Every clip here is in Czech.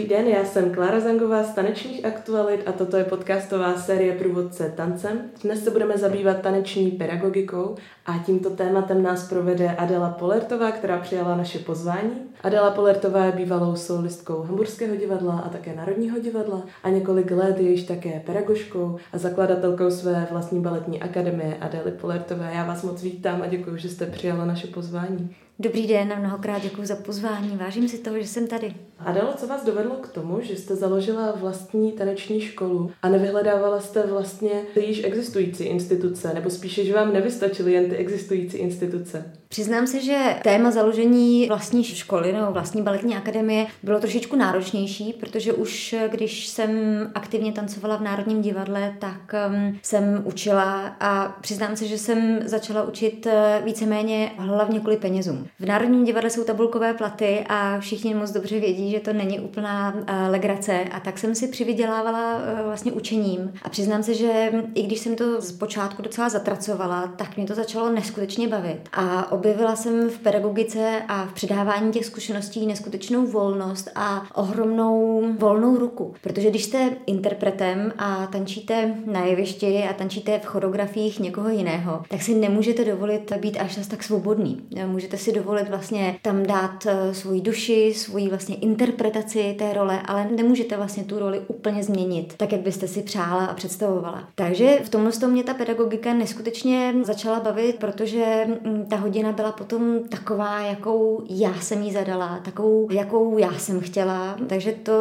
Dobrý den, já jsem Klára Zangová z Tanečních aktualit a toto je podcastová série Průvodce tancem. Dnes se budeme zabývat taneční pedagogikou a tímto tématem nás provede Adela Polertová, která přijala naše pozvání. Adela Polertová je bývalou solistkou Hamburského divadla a také Národního divadla a několik let je již také pedagožkou a zakladatelkou své vlastní baletní akademie Adely Polertové. Já vás moc vítám a děkuji, že jste přijala naše pozvání. Dobrý den a mnohokrát děkuji za pozvání. Vážím si toho, že jsem tady. Adelo, co vás dovedlo k tomu, že jste založila vlastní taneční školu a nevyhledávala jste vlastně ty již existující instituce, nebo spíše, že vám nevystačily jen ty existující instituce? Přiznám se, že téma založení vlastní školy nebo vlastní baletní akademie bylo trošičku náročnější, protože už když jsem aktivně tancovala v Národním divadle, tak um, jsem učila a přiznám se, že jsem začala učit uh, víceméně hlavně kvůli penězům. V Národním divadle jsou tabulkové platy a všichni moc dobře vědí, že to není úplná uh, legrace a tak jsem si přivydělávala uh, vlastně učením. A přiznám se, že i když jsem to zpočátku docela zatracovala, tak mě to začalo neskutečně bavit. A objevila jsem v pedagogice a v předávání těch zkušeností neskutečnou volnost a ohromnou volnou ruku. Protože když jste interpretem a tančíte na jevišti a tančíte v choreografiích někoho jiného, tak si nemůžete dovolit být až tak svobodný. Můžete si dovolit vlastně tam dát eh, svoji duši, svoji vlastně interpretaci té role, ale nemůžete vlastně tu roli úplně změnit, tak jak byste si přála a představovala. Takže v tomhle tom mě ta pedagogika neskutečně začala bavit, protože mm, ta hodina byla potom taková, jakou já jsem jí zadala, takovou, jakou já jsem chtěla. Takže to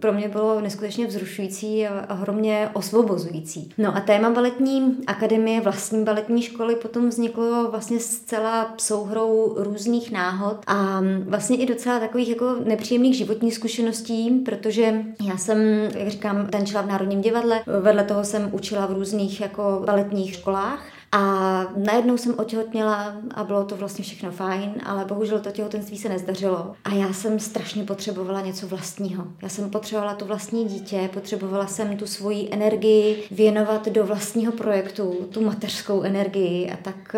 pro mě bylo neskutečně vzrušující a ohromně osvobozující. No a téma baletní akademie, vlastní baletní školy potom vzniklo vlastně zcela souhrou různých náhod a vlastně i docela takových jako nepříjemných životních zkušeností, protože já jsem, jak říkám, tančila v Národním divadle, vedle toho jsem učila v různých jako baletních školách a najednou jsem otěhotněla a bylo to vlastně všechno fajn, ale bohužel to těhotenství se nezdařilo. A já jsem strašně potřebovala něco vlastního. Já jsem potřebovala to vlastní dítě, potřebovala jsem tu svoji energii věnovat do vlastního projektu, tu mateřskou energii. A tak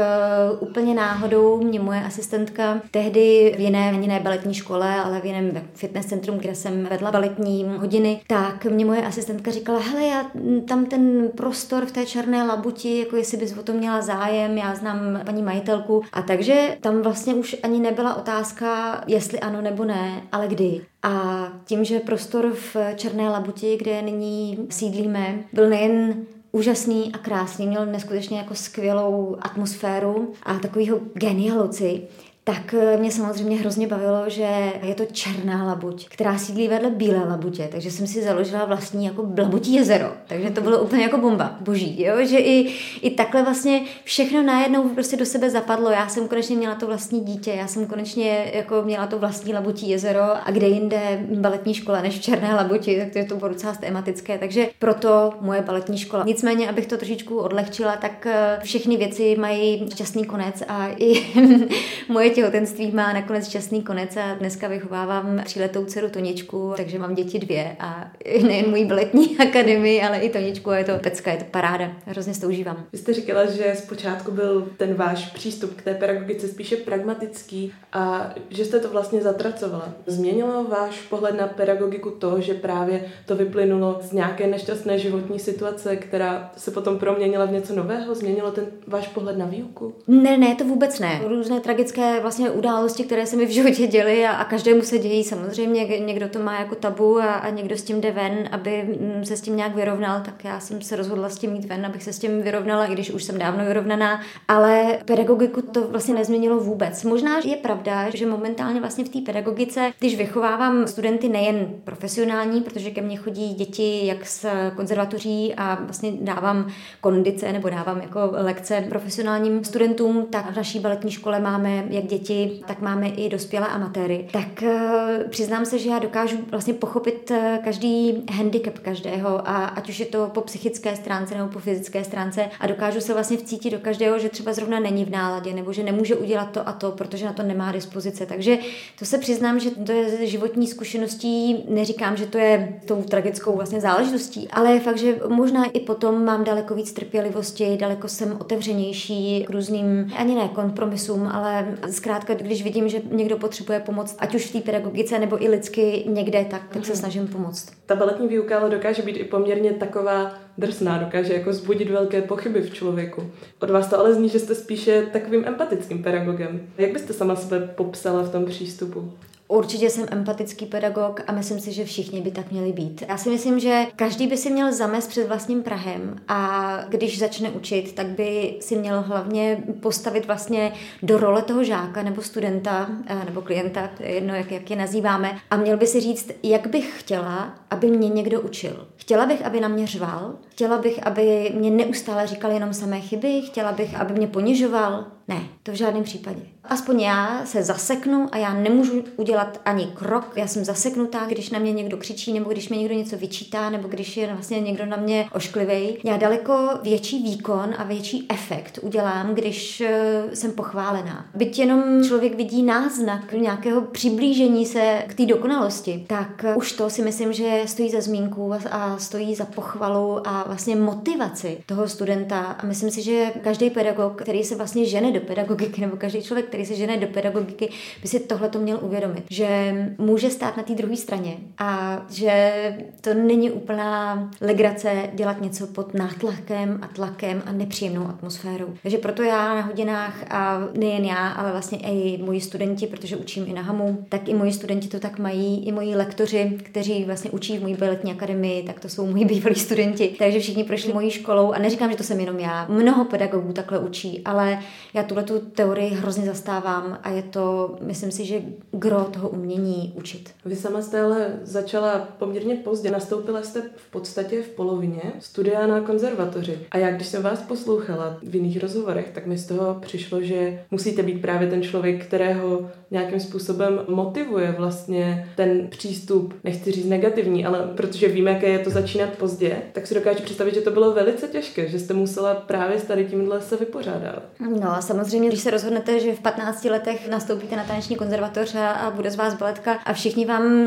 uh, úplně náhodou mě moje asistentka tehdy v jiné, jiné baletní škole, ale v jiném fitness centrum, kde jsem vedla baletní hodiny, tak mě moje asistentka říkala, hele, já tam ten prostor v té černé labuti, jako jestli bys o tom měla zájem, já znám paní majitelku a takže tam vlastně už ani nebyla otázka, jestli ano nebo ne, ale kdy. A tím, že prostor v Černé labuti, kde nyní sídlíme, byl nejen úžasný a krásný, měl neskutečně jako skvělou atmosféru a takovýho genialuci, tak eh, mě samozřejmě hrozně bavilo, že je to černá labuť, která sídlí vedle bílé labutě, takže jsem si založila vlastní jako labutí jezero, takže to bylo úplně jako bomba, boží, jo? že i, i takhle vlastně všechno najednou prostě do sebe zapadlo, já jsem konečně měla to vlastní dítě, já jsem konečně jako měla to vlastní labutí jezero a kde jinde baletní škola než v černé labuti, tak to je to bylo docela tematické, takže proto moje baletní škola. Nicméně, abych to trošičku odlehčila, tak eh, všechny věci mají šťastný konec a i moje těhotenství má nakonec šťastný konec a dneska vychovávám tříletou dceru Toničku, takže mám děti dvě a nejen můj baletní akademii, ale i Toničku a je to pecka, je to paráda. Hrozně to užívám. Vy jste říkala, že zpočátku byl ten váš přístup k té pedagogice spíše pragmatický a že jste to vlastně zatracovala. Změnilo váš pohled na pedagogiku to, že právě to vyplynulo z nějaké nešťastné životní situace, která se potom proměnila v něco nového? Změnilo ten váš pohled na výuku? Ne, ne, to vůbec ne. Různé tragické vlastně události, které se mi v životě děly a, a každému se dějí samozřejmě. Někdo to má jako tabu a, a někdo s tím jde ven, aby mm, se s tím nějak vyrovnal, tak já jsem se rozhodla s tím jít ven, abych se s tím vyrovnala, i když už jsem dávno vyrovnaná, ale pedagogiku to vlastně nezměnilo vůbec. Možná je pravda, že momentálně vlastně v té pedagogice, když vychovávám studenty nejen profesionální, protože ke mně chodí děti jak z konzervatoří a vlastně dávám kondice nebo dávám jako lekce profesionálním studentům, tak v naší baletní škole máme jak děti děti, tak máme i dospělé amatéry. Tak uh, přiznám se, že já dokážu vlastně pochopit uh, každý handicap každého, a ať už je to po psychické stránce nebo po fyzické stránce, a dokážu se vlastně vcítit do každého, že třeba zrovna není v náladě, nebo že nemůže udělat to a to, protože na to nemá dispozice. Takže to se přiznám, že to je životní zkušeností, neříkám, že to je tou tragickou vlastně záležitostí, ale je fakt, že možná i potom mám daleko víc trpělivosti, daleko jsem otevřenější k různým, ani ne kompromisům, ale zkrátka, když vidím, že někdo potřebuje pomoc, ať už v té pedagogice nebo i lidsky někde, tak, tak se mhm. snažím pomoct. Ta baletní výuka ale dokáže být i poměrně taková drsná, dokáže jako zbudit velké pochyby v člověku. Od vás to ale zní, že jste spíše takovým empatickým pedagogem. Jak byste sama sebe popsala v tom přístupu? Určitě jsem empatický pedagog a myslím si, že všichni by tak měli být. Já si myslím, že každý by si měl zamést před vlastním Prahem a když začne učit, tak by si měl hlavně postavit vlastně do role toho žáka nebo studenta eh, nebo klienta, jedno, jak, jak je nazýváme, a měl by si říct, jak bych chtěla, aby mě někdo učil. Chtěla bych, aby na mě řval, chtěla bych, aby mě neustále říkal jenom samé chyby, chtěla bych, aby mě ponižoval. Ne, to v žádném případě. Aspoň já se zaseknu a já nemůžu udělat ani krok. Já jsem zaseknutá, když na mě někdo křičí, nebo když mi někdo něco vyčítá, nebo když je vlastně někdo na mě ošklivý. Já daleko větší výkon a větší efekt udělám, když eh, jsem pochválená. Byť jenom člověk vidí náznak nějakého přiblížení se k té dokonalosti, tak eh, už to si myslím, že stojí za zmínku a stojí za pochvalu a vlastně motivaci toho studenta. A myslím si, že každý pedagog, který se vlastně žene do pedagogiky, nebo každý člověk, který se žene do pedagogiky, by si tohle to měl uvědomit, že může stát na té druhé straně a že to není úplná legrace dělat něco pod nátlakem a tlakem a nepříjemnou atmosférou. Takže proto já na hodinách a nejen já, ale vlastně i moji studenti, protože učím i na HAMu, tak i moji studenti to tak mají, i moji lektoři, kteří vlastně učí v mojí baletní akademii, tak to jsou moji bývalí studenti. Takže všichni prošli mojí školou a neříkám, že to jsem jenom já. Mnoho pedagogů takhle učí, ale já tuhle tu teorii hrozně zastávám a je to, myslím si, že gro toho umění učit. Vy sama jste ale začala poměrně pozdě. Nastoupila jste v podstatě v polovině studia na konzervatoři. A já, když jsem vás poslouchala v jiných rozhovorech, tak mi z toho přišlo, že musíte být právě ten člověk, kterého nějakým způsobem motivuje vlastně ten přístup, nechci říct negativní, ale protože víme, jaké je to začínat pozdě, tak si dokážu představit, že to bylo velice těžké, že jste musela právě s tady tímhle se vypořádat. No a samozřejmě, když se rozhodnete, že v 15 letech nastoupíte na taneční konzervatoř a bude z vás baletka a všichni vám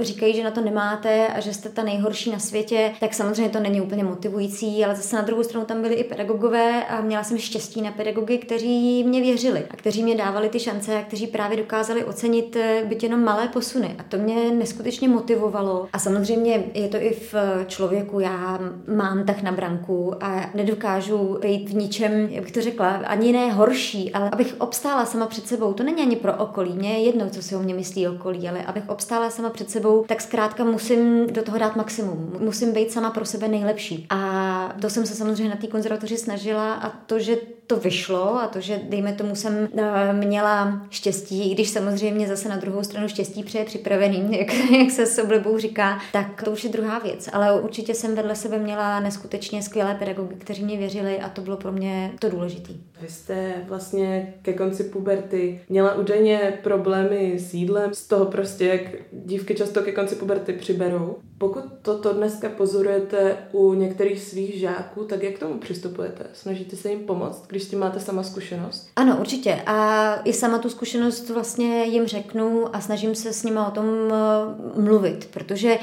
říkají, že na to nemáte a že jste ta nejhorší na světě, tak samozřejmě to není úplně motivující, ale zase na druhou stranu tam byli i pedagogové a měla jsem štěstí na pedagogy, kteří mě věřili a kteří mě dávali ty šance a kteří právě dokázali ocenit eh, byť jenom malé posuny. A to mě neskutečně motivovalo. A samozřejmě je to i v člověku. Já mám tak na branku a nedokážu být v ničem, jak bych to řekla, ani ne horší, ale abych obstála sama před sebou. To není ani pro okolí. Mě je jedno, co si o mě myslí okolí, ale abych obstála sama před sebou, tak zkrátka musím do toho dát maximum. Musím být sama pro sebe nejlepší. A to jsem se samozřejmě na té konzervatoři snažila a to, že to vyšlo a to, že dejme tomu jsem eh, měla štěstí, i když samozřejmě zase na druhou stranu štěstí přeje připravený, jak, jak se s oblibou říká, tak to už je druhá věc. Ale určitě jsem vedle sebe měla neskutečně skvělé pedagogy, kteří mě věřili a to bylo pro mě to důležité. Vy jste vlastně ke konci puberty měla údajně problémy s jídlem, z toho prostě, jak dívky často ke konci puberty přiberou. Pokud toto dneska pozorujete u některých svých žáků, tak jak k tomu přistupujete? Snažíte se jim pomoct, když s tím máte sama zkušenost? Ano, určitě. A i sama tu zkušenost vlastně jim řeknu a snažím se s nimi o tom eh, mluvit, protože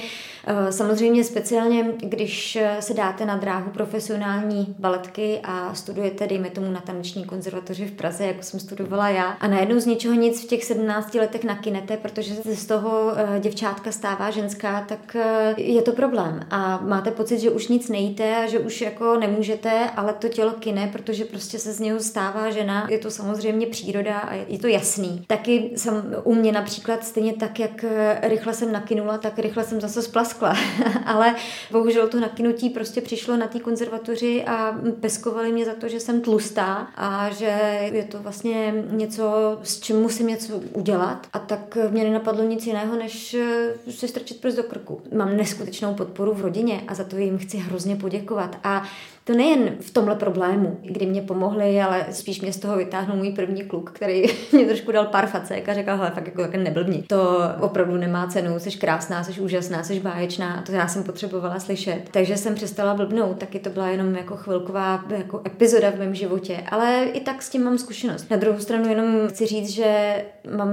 eh, samozřejmě speciálně, když se dáte na dráhu profesionální baletky a studujete, dejme tomu na taneční konzervatoři v Praze, jako jsem studovala já, a najednou z ničeho nic v těch 17 letech nakinete, protože se z toho eh, děvčátka stává ženská, tak je to problém. A máte pocit, že už nic nejíte a že už jako nemůžete, ale to tělo kine, protože prostě se z něho stává žena. Je to samozřejmě příroda a je to jasný. Taky jsem u mě například stejně tak, jak eh, rychle jsem nakynula, tak rychle jsem zase splaskla. Ale bohužel to nakynutí prostě přišlo na té konzervatoři a peskovali mě za to, že jsem tlustá a že je to vlastně něco, s čím musím něco udělat. A tak mě nenapadlo nic jiného, než eh, si strčit prst do krku. Mám neskutečnou podporu v rodině a za to jim chci hrozně poděkovat. A to nejen v tomhle problému, kdy mě pomohli, ale spíš mě z toho vytáhnul můj první kluk, který mě trošku dal pár facek a řekl, hele, fakt jako také neblbni. To opravdu nemá cenu, jsi krásná, jsi úžasná, jsi báječná a to já jsem potřebovala slyšet. Takže jsem přestala blbnout, taky to byla jenom jako chvilková jako epizoda v mém životě, ale i tak s tím mám zkušenost. Na druhou stranu jenom chci říct, že mám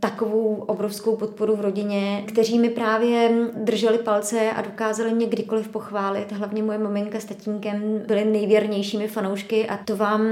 takovou obrovskou podporu v rodině, kteří mi právě drželi palce a dokázali mě kdykoliv pochválit, hlavně moje maminka s tatínkem byli nejvěrnějšími fanoušky a to vám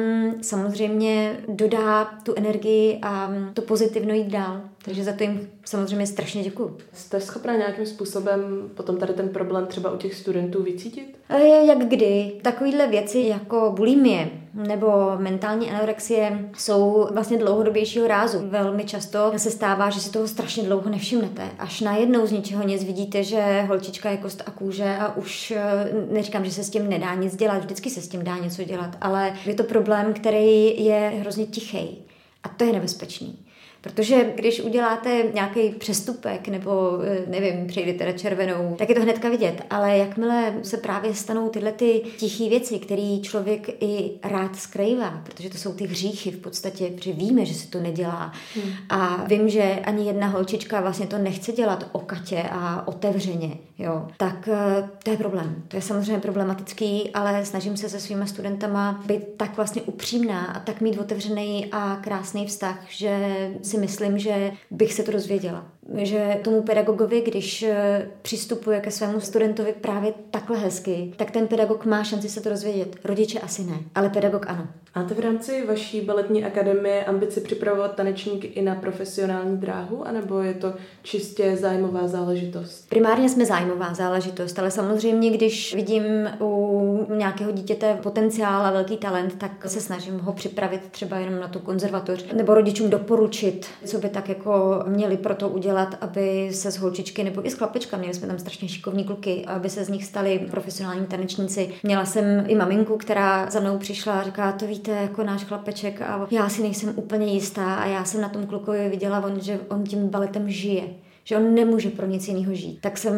samozřejmě dodá tu energii a to pozitivno jít dál. Takže za to jim samozřejmě strašně děkuju. Jste schopna nějakým způsobem potom tady ten problém třeba u těch studentů vycítit? Jak kdy. Takovýhle věci jako bulimie nebo mentální anorexie jsou vlastně dlouhodobějšího rázu. Velmi často se stává, že si toho strašně dlouho nevšimnete. Až najednou z ničeho nic vidíte, že holčička je kost a kůže a už eh, neříkám, že se s tím nedá nic dělat, vždycky se s tím dá něco dělat, ale je to problém, který je hrozně tichý. A to je nebezpečný. Protože když uděláte nějaký přestupek nebo, eh, nevím, přejdete na červenou, tak je to hnedka vidět. Ale jakmile se právě stanou tyhle ty tiché věci, které člověk i rád skrývá, protože to jsou ty hříchy v podstatě, protože víme, že se to nedělá. Hmm. A vím, že ani jedna holčička vlastně to nechce dělat okatě a otevřeně, jo. Tak eh, to je problém. To je samozřejmě problematický, ale snažím se se svými studentama být tak vlastně upřímná a tak mít otevřený a krásný vztah, že si myslím, že bych se to dozvěděla. Že tomu pedagogovi, když eh, přistupuje ke svému studentovi právě takhle hezky, tak ten pedagog má šanci se to dozvědět. Rodiče asi ne, ale pedagog ano. Máte v rámci vaší baletní akademie ambici připravovat tanečníky i na profesionální dráhu, anebo je to čistě zájmová záležitost? Primárně jsme zájmová záležitost, ale samozřejmě, když vidím u nějakého dítěte potenciál a velký talent, tak se snažím ho připravit třeba jenom na tu konzervatoř, nebo rodičům doporučit, co by tak jako měli pro to udělat, aby se z holčičky nebo i z chlapečka, měli jsme tam strašně šikovní kluky, aby se z nich stali profesionální tanečníci. Měla jsem i maminku, která za mnou přišla a říká, to víte, jako náš chlapeček a já si nejsem úplně jistá a já jsem na tom klukovi viděla, on, že on tím baletem žije že on nemůže pro nic jiného žít. Tak jsem,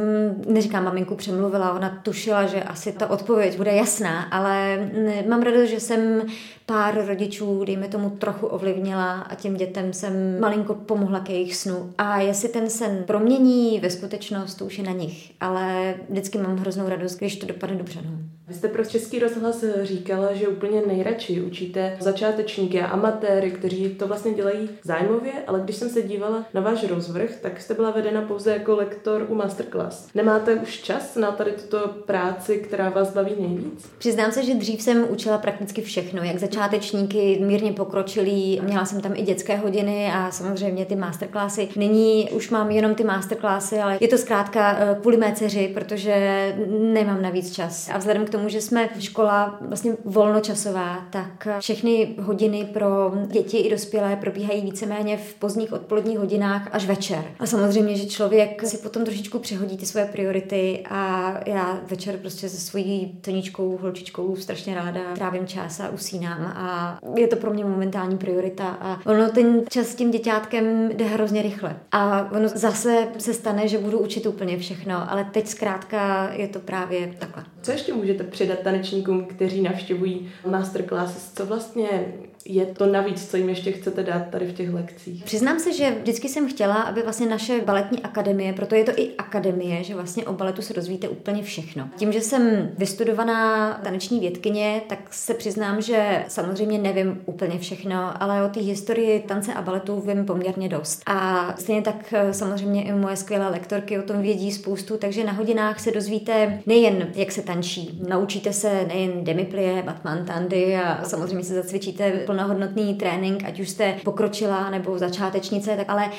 neříkám maminku přemluvila, ona tušila, že asi ta odpověď bude jasná, ale mám radost, že jsem pár rodičů, dejme tomu, trochu ovlivnila a těm dětem jsem malinko pomohla k jejich snu. A jestli ten sen promění ve skutečnost, to už je na nich. Ale vždycky mám hroznou radost, když to dopadne dobře. No. Vy jste pro Český rozhlas říkala, že úplně nejradši učíte začátečníky a amatéry, kteří to vlastně dělají zájmově, ale když jsem se dívala na váš rozvrh, tak jste byla vedena pouze jako lektor u masterclass. Nemáte už čas na tady tuto práci, která vás baví nejvíc? Přiznám se, že dřív jsem učila prakticky všechno, jak začátečníky, mírně pokročilí, měla jsem tam i dětské hodiny a samozřejmě ty masterclassy. Nyní už mám jenom ty masterclassy, ale je to zkrátka eh, kvůli mé dceři, protože nemám navíc čas. A vzhledem k tomu, že jsme škola vlastně volnočasová, tak všechny hodiny pro děti i dospělé probíhají víceméně v pozdních odpoledních hodinách až večer. A samozřejmě, že člověk si potom trošičku přehodí ty svoje priority a já večer prostě se svojí toničkou, holčičkou strašně ráda trávím čas a usínám a je to pro mě momentální priorita a ono ten čas s tím děťátkem jde hrozně rychle. A ono zase se stane, že budu učit úplně všechno, ale teď zkrátka je to právě takhle. Co ještě můžete předat tanečníkům, kteří navštěvují masterclasses? Co vlastně je to navíc, co jim ještě chcete dát tady v těch lekcích? Přiznám se, že vždycky jsem chtěla, aby vlastně naše baletní akademie, proto je to i akademie, že vlastně o baletu se dozvíte úplně všechno. Tím, že jsem vystudovaná taneční vědkyně, tak se přiznám, že samozřejmě nevím úplně všechno, ale o té historii tance a baletu vím poměrně dost. A stejně tak eh, samozřejmě i moje skvělé lektorky o tom vědí spoustu, takže na hodinách se dozvíte nejen, jak se tančí, naučíte se nejen demiplie, batman, tandy a samozřejmě se zacvičíte plnohodnotný trénink, ať už jste pokročila nebo začátečnice, tak ale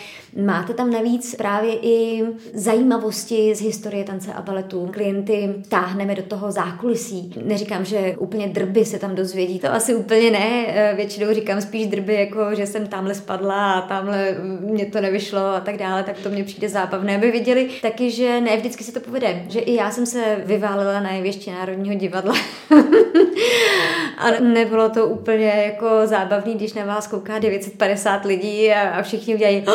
máte tam navíc právě i zajímavosti z historie tance a baletu. Klienty táhneme do toho zákulisí. Neříkám, že úplně drby se tam dozvědí, to asi úplně ne. Většinou říkám spíš drby, jako že jsem tamhle spadla a tamhle mě to nevyšlo a tak dále, tak to mě přijde zábavné, aby viděli taky, že ne vždycky se to povede. Že i já jsem se vyválila na jeviště Národního divadla. a nebylo to úplně jako zábavný, když na vás kouká 950 lidí a, a všichni udělají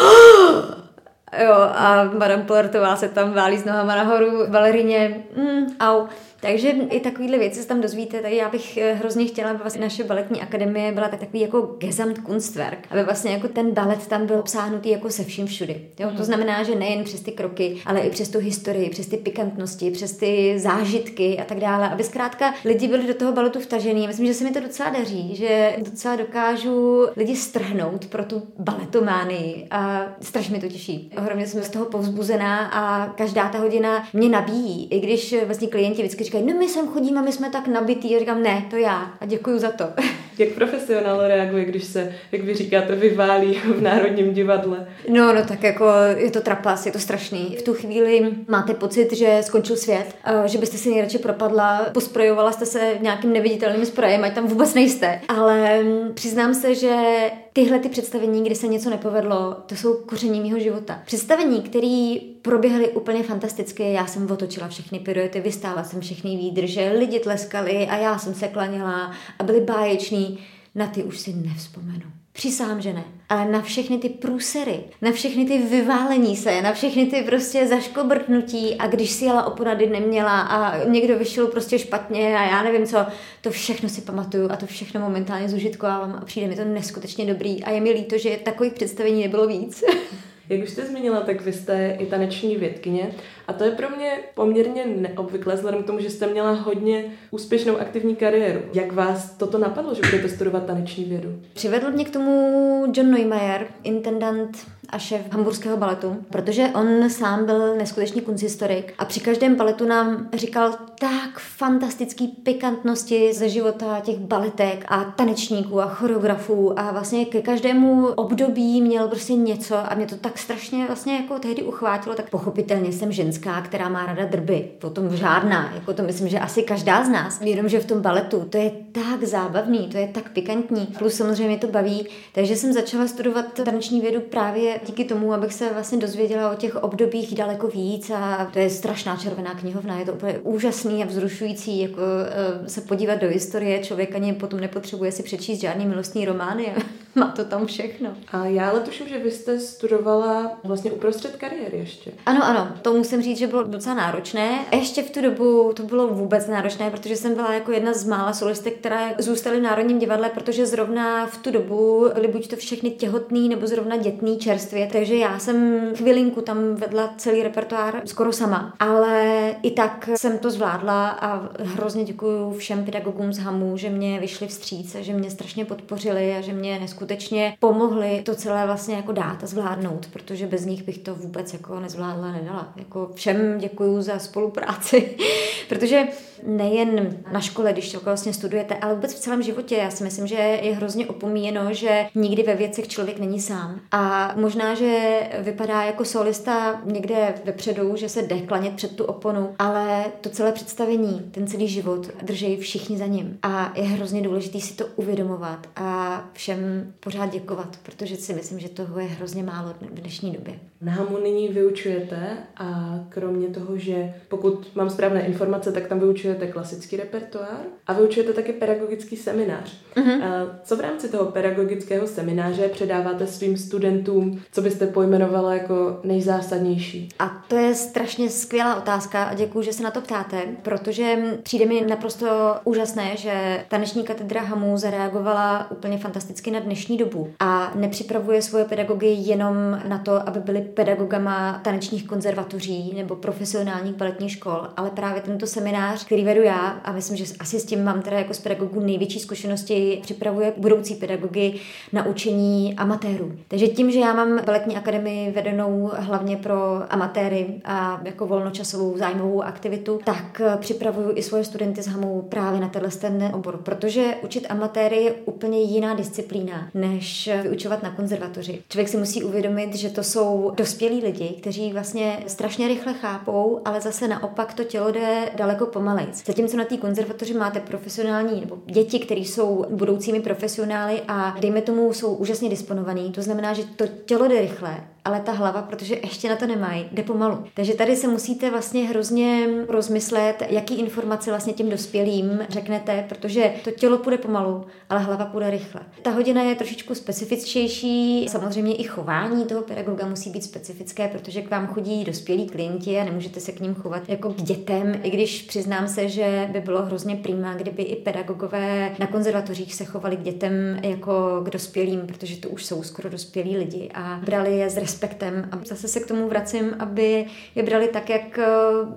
Jo, a Madame Polertová se tam válí s nohama nahoru, balerině, mm, au. Takže i takovéhle věci se tam dozvíte. Tady já bych eh, hrozně chtěla, aby vlastně naše baletní akademie byla tak takový jako Gesamtkunstwerk, aby vlastně jako ten balet tam byl obsáhnutý jako se vším všudy. Jo? To mhm. znamená, že nejen přes ty kroky, ale i přes tu historii, přes ty pikantnosti, přes ty zážitky a tak dále, aby zkrátka lidi byli do toho baletu vtažený. Myslím, že se mi to docela daří, že docela dokážu lidi strhnout pro tu baletománii a strašně mi to těší. Ohromně jsem z toho povzbuzená a každá ta hodina mě nabíjí, i když vlastně klienti vždycky říkají, no my sem chodíme, my jsme tak nabitý. A říkám, ne, to já a děkuji za to. Jak profesionál reaguje, když se, jak vy říkáte, vyválí v Národním divadle? No, no tak jako je to trapas, je to strašný. V tu chvíli máte pocit, že skončil svět, že byste si nejradši propadla, posprojovala jste se nějakým neviditelným sprejem, ať tam vůbec nejste. Ale mm, přiznám se, že tyhle ty představení, kdy se něco nepovedlo, to jsou koření mého života. Představení, které proběhly úplně fantasticky, já jsem otočila všechny piruety, vystála jsem všechny výdrže, lidi tleskali a já jsem se klanila a byli báječní. Na ty už si nevzpomenu. Přísahám, že ne. Ale na všechny ty průsery, na všechny ty vyválení se, na všechny ty prostě zaškobrtnutí a když si jela oponady neměla a někdo vyšel prostě špatně a já nevím co, to všechno si pamatuju a to všechno momentálně zužitkovávám a přijde mi to neskutečně dobrý a je mi líto, že takových představení nebylo víc. Jak už jste zmínila, tak vy jste i taneční vědkyně a to je pro mě poměrně neobvyklé, vzhledem k tomu, že jste měla hodně úspěšnou aktivní kariéru. Jak vás toto napadlo, že budete studovat taneční vědu? Přivedl mě k tomu John Neumeier, intendant a šéf hamburského baletu, protože on sám byl neskutečný kunsthistorik a při každém baletu nám říkal tak fantastický pikantnosti ze života těch baletek a tanečníků a choreografů a vlastně ke každému období měl prostě něco a mě to tak strašně vlastně jako tehdy uchvátilo, tak pochopitelně jsem ženská, která má rada drby, potom žádná, jako to myslím, že asi každá z nás, jenomže v tom baletu to je tak zábavný, to je tak pikantní, plus samozřejmě to baví, takže jsem začala studovat taneční vědu právě díky tomu, abych se vlastně dozvěděla o těch obdobích daleko víc a to je strašná červená knihovna, je to úplně úžasný a vzrušující, jako uh, se podívat do historie, člověk ani potom nepotřebuje si přečíst žádný milostný romány má to tam všechno. A já ale tuším, že vy jste studovala vlastně uprostřed kariéry ještě. Ano, ano, to musím říct, že bylo docela náročné. Ještě v tu dobu to bylo vůbec náročné, protože jsem byla jako jedna z mála solistek, která zůstaly v Národním divadle, protože zrovna v tu dobu byly buď to všechny těhotný nebo zrovna dětný čerstvě, takže já jsem chvilinku tam vedla celý repertoár skoro sama. Ale i tak jsem to zvládla a hrozně děkuji všem pedagogům z HAMu, že mě vyšli vstříc a že mě strašně podpořili a že mě neskutečně pomohli to celé vlastně jako dát a zvládnout, protože bez nich bych to vůbec jako nezvládla, nedala. Jako všem děkuji za spolupráci, protože nejen na škole, když to vlastně studujete, ale vůbec v celém životě. Já si myslím, že je hrozně opomíjeno, že nikdy ve věcech člověk není sám. A možná, že vypadá jako solista někde vepředu, že se jde klanět před tu oponu, ale to celé představení, ten celý život drží všichni za ním. A je hrozně důležité si to uvědomovat a všem pořád děkovat, protože si myslím, že toho je hrozně málo v dnešní době. Na Hamu nyní vyučujete a kromě toho, že pokud mám správné informace, tak tam vyučujete klasický repertoár a vyučujete taky pedagogický seminář. Uh-huh. Co v rámci toho pedagogického semináře předáváte svým studentům, co byste pojmenovala jako nejzásadnější? A to je strašně skvělá otázka a děkuji, že se na to ptáte, protože přijde mi naprosto úžasné, že taneční katedra Hamu zareagovala úplně fantasticky na dnešní dobu a nepřipravuje svoje pedagogy jenom na to, aby byli pedagogama tanečních konzervatoří nebo profesionálních baletních škol, ale právě tento seminář, který vedu já a myslím, že asi s tím mám teda jako z pedagogů největší zkušenosti, připravuje budoucí pedagogy na učení amatérů. Takže tím, že já mám baletní akademii vedenou hlavně pro amatéry a jako volnočasovou zájmovou aktivitu, tak připravuju i svoje studenty z HAMu právě na tenhle ten obor, protože učit amatéry je úplně jiná disciplína, než vyučovat na konzervatoři. Člověk si musí uvědomit, že to jsou dospělí lidi, kteří vlastně strašně rychle chápou, ale zase naopak to tělo jde daleko pomalejc. Zatímco na té konzervatoři máte profesionální nebo děti, které jsou budoucími profesionály a dejme tomu jsou úžasně disponovaný, to znamená, že to tělo jde rychle, ale ta hlava, protože ještě na to nemají, jde pomalu. Takže tady se musíte vlastně hrozně rozmyslet, jaký informace vlastně těm dospělým řeknete, protože to tělo půjde pomalu, ale hlava půjde rychle. Ta hodina je trošičku specifičtější, samozřejmě i chování toho pedagoga musí být specifické, protože k vám chodí dospělí klienti a nemůžete se k ním chovat jako k dětem, i když přiznám se, že by bylo hrozně přímá, kdyby i pedagogové na konzervatořích se chovali k dětem jako k dospělým, protože to už jsou skoro dospělí lidi a brali je s respektem. A zase se k tomu vracím, aby je brali tak, jak eh,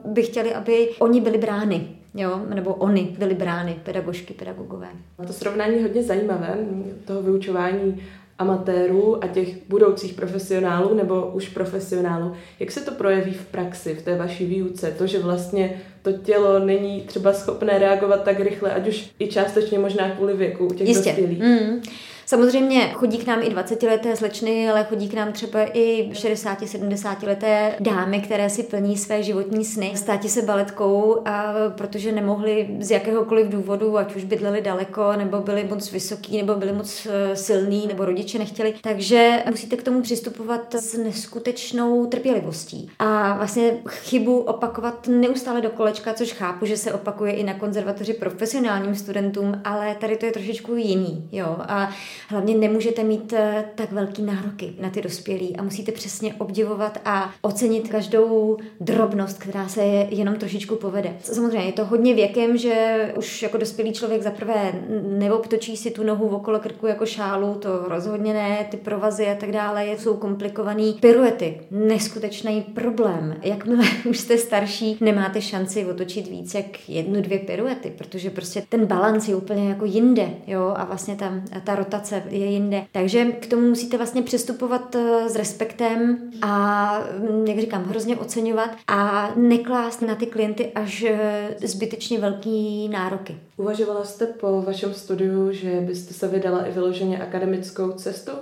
by chtěli, aby oni byli brány. Jo, nebo oni byly brány, pedagožky, pedagogové. To srovnání je hodně zajímavé, toho vyučování amatérů a těch budoucích profesionálů nebo už profesionálů. Jak se to projeví v praxi, v té vaší výuce? To, že vlastně to tělo není třeba schopné reagovat tak rychle, ať už i částečně možná kvůli věku u těch Jistě. dospělých. Mm. Samozřejmě chodí k nám i 20-leté slečny, ale chodí k nám třeba i 60-70 leté dámy, které si plní své životní sny, stát se baletkou, a protože nemohli z jakéhokoliv důvodu, ať už bydleli daleko, nebo byli moc vysoký, nebo byli moc eh, silný, nebo rodiče nechtěli. Takže musíte k tomu přistupovat s neskutečnou trpělivostí. A vlastně chybu opakovat neustále do kolečka, což chápu, že se opakuje i na konzervatoři profesionálním studentům, ale tady to je trošičku jiný. Jo? A hlavně nemůžete mít eh, tak velký nároky na ty dospělí a musíte přesně obdivovat a ocenit každou drobnost, která se jenom trošičku povede. Samozřejmě je to hodně věkem, že už jako dospělý člověk zaprvé neobtočí si tu nohu okolo krku jako šálu, to rozhodně ne, ty provazy a tak dále jsou komplikovaný. Piruety, neskutečný problém. Jakmile už jste starší, nemáte šanci otočit víc jak jednu, dvě piruety, protože prostě ten balans je úplně jako jinde, jo, a vlastně tam ta rotace situace je jinde. Takže k tomu musíte vlastně přistupovat eh, s respektem a, mm, jak říkám, hrozně oceňovat a neklást na ty klienty až eh, zbytečně velký nároky. Uvažovala jste po vašem studiu, že byste se vydala i vyloženě akademickou cestou?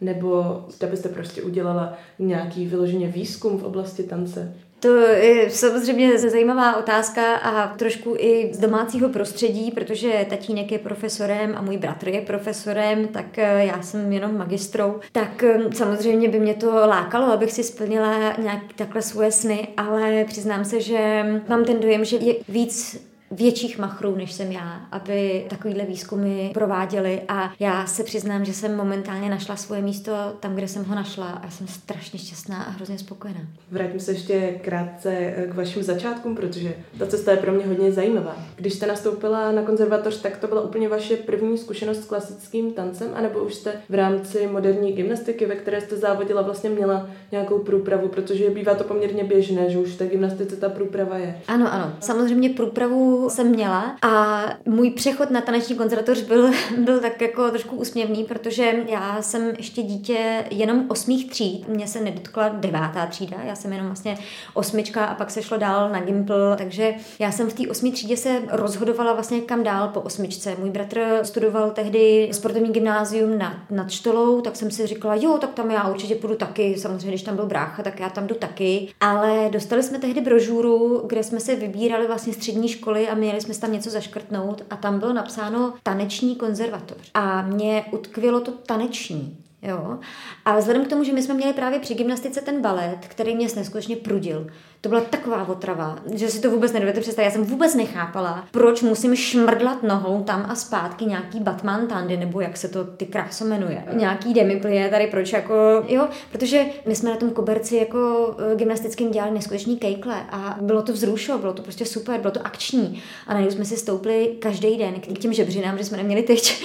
Nebo zda byste prostě udělala nějaký vyloženě výzkum v oblasti tance? To je samozřejmě zajímavá otázka a trošku i z domácího prostředí, protože tatínek je profesorem a můj bratr je profesorem, tak eh, já jsem jenom magistrou. Tak eh, samozřejmě by mě to lákalo, abych si splnila nějak takhle svoje sny, ale přiznám se, že mám ten dojem, že je víc větších machrů, než jsem já, aby takovýhle výzkumy prováděli a já se přiznám, že jsem momentálně našla svoje místo tam, kde jsem ho našla a jsem strašně šťastná a hrozně spokojená. Vrátím se ještě krátce k vašim začátkům, protože ta cesta je pro mě hodně zajímavá. Když jste nastoupila na konzervatoř, tak to byla úplně vaše první zkušenost s klasickým tancem, anebo už jste v rámci moderní gymnastiky, ve které jste závodila, vlastně měla nějakou průpravu, protože bývá to poměrně běžné, že už v té gymnastice ta průprava je. Ano, ano. Samozřejmě průpravu jsem měla a můj přechod na taneční konzervatoř byl, byl tak jako trošku úsměvný, protože já jsem ještě dítě jenom osmých tříd, mě se nedotkla devátá třída, já jsem jenom vlastně osmička a pak se šlo dál na Gimpl, takže já jsem v té osmé třídě se rozhodovala vlastně kam dál po osmičce. Můj bratr studoval tehdy sportovní gymnázium nad, nad Štolou, tak jsem si říkala, jo, tak tam já určitě půjdu taky, samozřejmě, když tam byl brácha, tak já tam jdu taky, ale dostali jsme tehdy brožuru, kde jsme se vybírali vlastně střední školy a měli jsme tam něco zaškrtnout a tam bylo napsáno taneční konzervatoř. A mě utkvělo to taneční. Jo? A vzhledem k tomu, že my jsme měli právě při gymnastice ten balet, který mě neskutečně prudil, to byla taková otrava, že si to vůbec nedovedete představit. Já jsem vůbec nechápala, proč musím šmrdlat nohou tam a zpátky nějaký Batman Tandy, nebo jak se to ty kráso jmenuje. Nějaký demiplie tady, proč jako, jo, protože my jsme na tom koberci jako eh, gymnastickým dělali neskutečný kejkle a bylo to vzrušo, bylo to prostě super, bylo to akční. A najednou jsme si stoupli každý den k těm žebřinám, že jsme neměli teď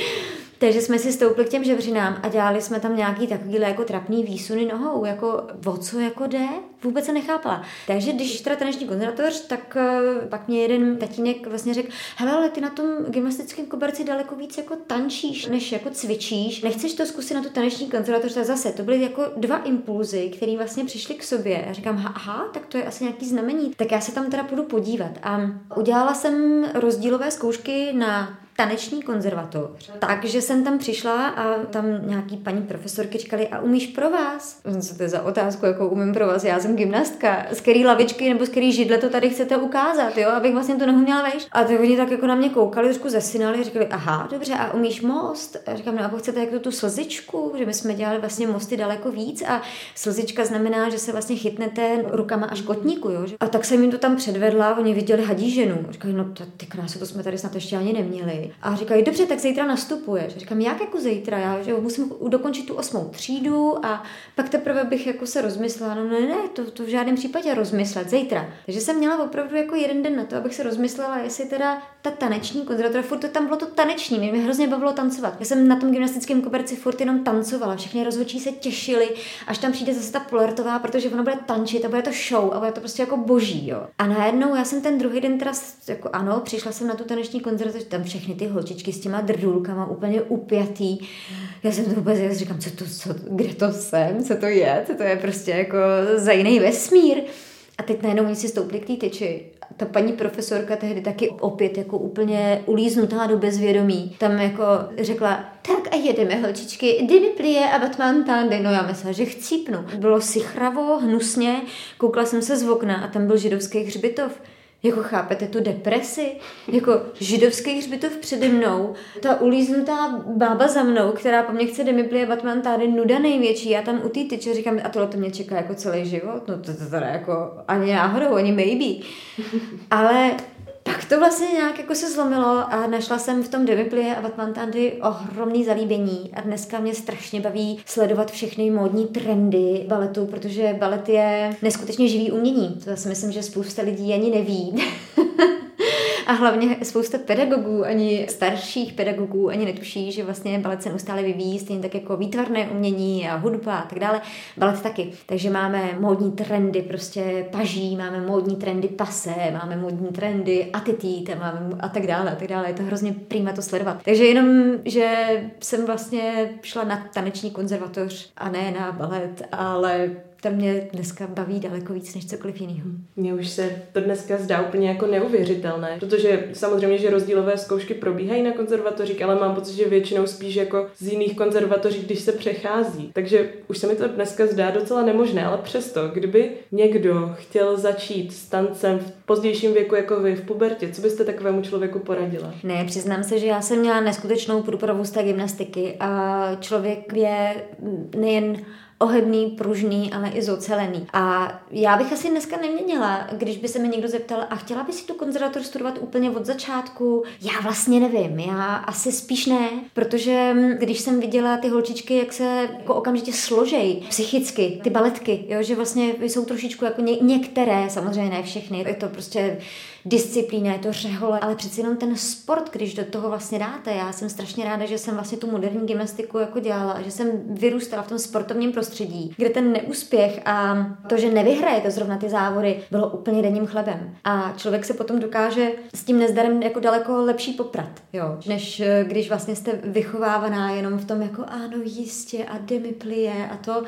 takže jsme si stoupli k těm žebřinám a dělali jsme tam nějaký takovýhle jako trapný výsuny nohou, jako o co jako jde, vůbec se nechápala. Takže když teda taneční konzervatoř, tak uh, pak mě jeden tatínek vlastně řekl, hele, ale ty na tom gymnastickém koberci daleko víc jako tančíš, než jako cvičíš. Nechceš to zkusit na tu taneční konzervatoř, tak zase to byly jako dva impulzy, které vlastně přišly k sobě. A říkám, aha, tak to je asi nějaký znamení. Tak já se tam teda půjdu podívat. A udělala jsem rozdílové zkoušky na taneční konzervatoř. Takže jsem tam přišla a tam nějaký paní profesorky říkali, a umíš pro vás? Co to je za otázku, jako umím pro vás? Já jsem gymnastka. Z který lavičky nebo z který židle to tady chcete ukázat, jo? Abych vlastně to neměla vejš. A tak oni tak jako na mě koukali, trošku zesinali, říkali, aha, dobře, a umíš most? A říkám, no a chcete jako tu slzičku, že my jsme dělali vlastně mosty daleko víc a slzička znamená, že se vlastně chytnete rukama až kotníku, jo? A tak jsem jim to tam předvedla, oni viděli hadí ženu. Říkali, no ty krásy, to jsme tady snad ještě ani neměli. A říkají, dobře, tak zítra nastupuješ. Říkám, jak jako zítra? Já že musím dokončit tu osmou třídu a pak teprve bych jako se rozmyslela. No ne, ne, to, to v žádném případě rozmyslet, zítra. Takže jsem měla opravdu jako jeden den na to, abych se rozmyslela, jestli teda ta taneční konzervatoře, furt to tam bylo to taneční, mě, mě hrozně bavilo tancovat. Já jsem na tom gymnastickém koberci furt jenom tancovala, všechny rozhodčí se těšili, až tam přijde zase ta polertová, protože ona bude tančit a bude to show a bude to prostě jako boží, jo. A najednou já jsem ten druhý den teda, jako ano, přišla jsem na tu taneční konzervatoř, tam všechny všechny ty holčičky s těma drdulkama úplně upjatý. Já jsem to vůbec já říkám, co to, co, kde to jsem, co to je, co to je prostě jako za jiný vesmír. A teď najednou oni si stoupli k té tyči. Ta paní profesorka tehdy taky opět jako úplně ulíznutá do bezvědomí. Tam jako řekla, tak a jedeme holčičky, dymy plie a Batman tandy. No já myslela, že chcípnu. Bylo si chravo, hnusně, koukla jsem se z okna a tam byl židovský hřbitov. Jako chápete tu depresi? Jako židovský hřbitov přede mnou, ta ulíznutá bába za mnou, která po mně chce demiplie Batman tady nuda největší. Já tam u té tyče říkám, a tohle to mě čeká jako celý život. No to, to teda jako ani náhodou, ani maybe. Ale pak to vlastně nějak jako se zlomilo a našla jsem v tom Demiplie a Batman Tandy ohromný zalíbení a dneska mě strašně baví sledovat všechny módní trendy baletu, protože balet je neskutečně živý umění. To si myslím, že spousta lidí ani neví. A hlavně spousta pedagogů, ani starších pedagogů, ani netuší, že vlastně balet se neustále vyvíjí, stejně tak jako výtvarné umění a hudba a tak dále. Balet taky. Takže máme módní trendy prostě paží, máme módní trendy pase, máme módní trendy attitude, máme a tak dále a tak dále. Je to hrozně prýma to sledovat. Takže jenom, že jsem vlastně šla na taneční konzervatoř a ne na balet, ale to mě dneska baví daleko víc než cokoliv jiného. Mně už se to dneska zdá úplně jako neuvěřitelné, protože samozřejmě, že rozdílové zkoušky probíhají na konzervatořích, ale mám pocit, že většinou spíš jako z jiných konzervatoří, když se přechází. Takže už se mi to dneska zdá docela nemožné, ale přesto, kdyby někdo chtěl začít s tancem v pozdějším věku jako vy v pubertě, co byste takovému člověku poradila? Ne, přiznám se, že já jsem měla neskutečnou průpravu z té gymnastiky a člověk je nejen ohebný, pružný, ale i zocelený. A já bych asi dneska neměnila, když by se mi někdo zeptal, a chtěla by si tu konzervator studovat úplně od začátku? Já vlastně nevím, já asi spíš ne, protože když jsem viděla ty holčičky, jak se jako okamžitě složej psychicky, ty baletky, jo, že vlastně jsou trošičku jako ně, některé, samozřejmě ne všechny, je to prostě disciplína, je to řehole, ale přeci jenom ten sport, když do toho vlastně dáte. Já jsem strašně ráda, že jsem vlastně tu moderní gymnastiku jako dělala, že jsem vyrůstala v tom sportovním prostředí, kde ten neúspěch a to, že nevyhrajete zrovna ty závody, bylo úplně denním chlebem. A člověk se potom dokáže s tím nezdarem jako daleko lepší poprat, jo, než eh, když vlastně jste vychovávaná jenom v tom jako ano, jistě a demiplie a to,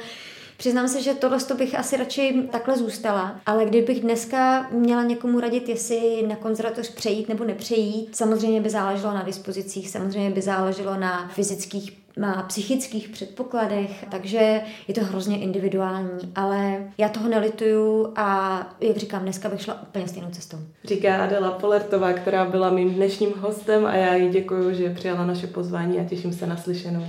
Přiznám se, že tohle bych asi radši takhle zůstala, ale kdybych dneska měla někomu radit, jestli na konzervatoř přejít nebo nepřejít, samozřejmě by záleželo na dispozicích, samozřejmě by záleželo na fyzických má psychických předpokladech, takže je to hrozně individuální, ale já toho nelituju a jak říkám, dneska bych šla úplně stejnou cestou. Říká Adela Polertová, která byla mým dnešním hostem a já jí děkuji, že přijala naše pozvání a těším se na slyšenou.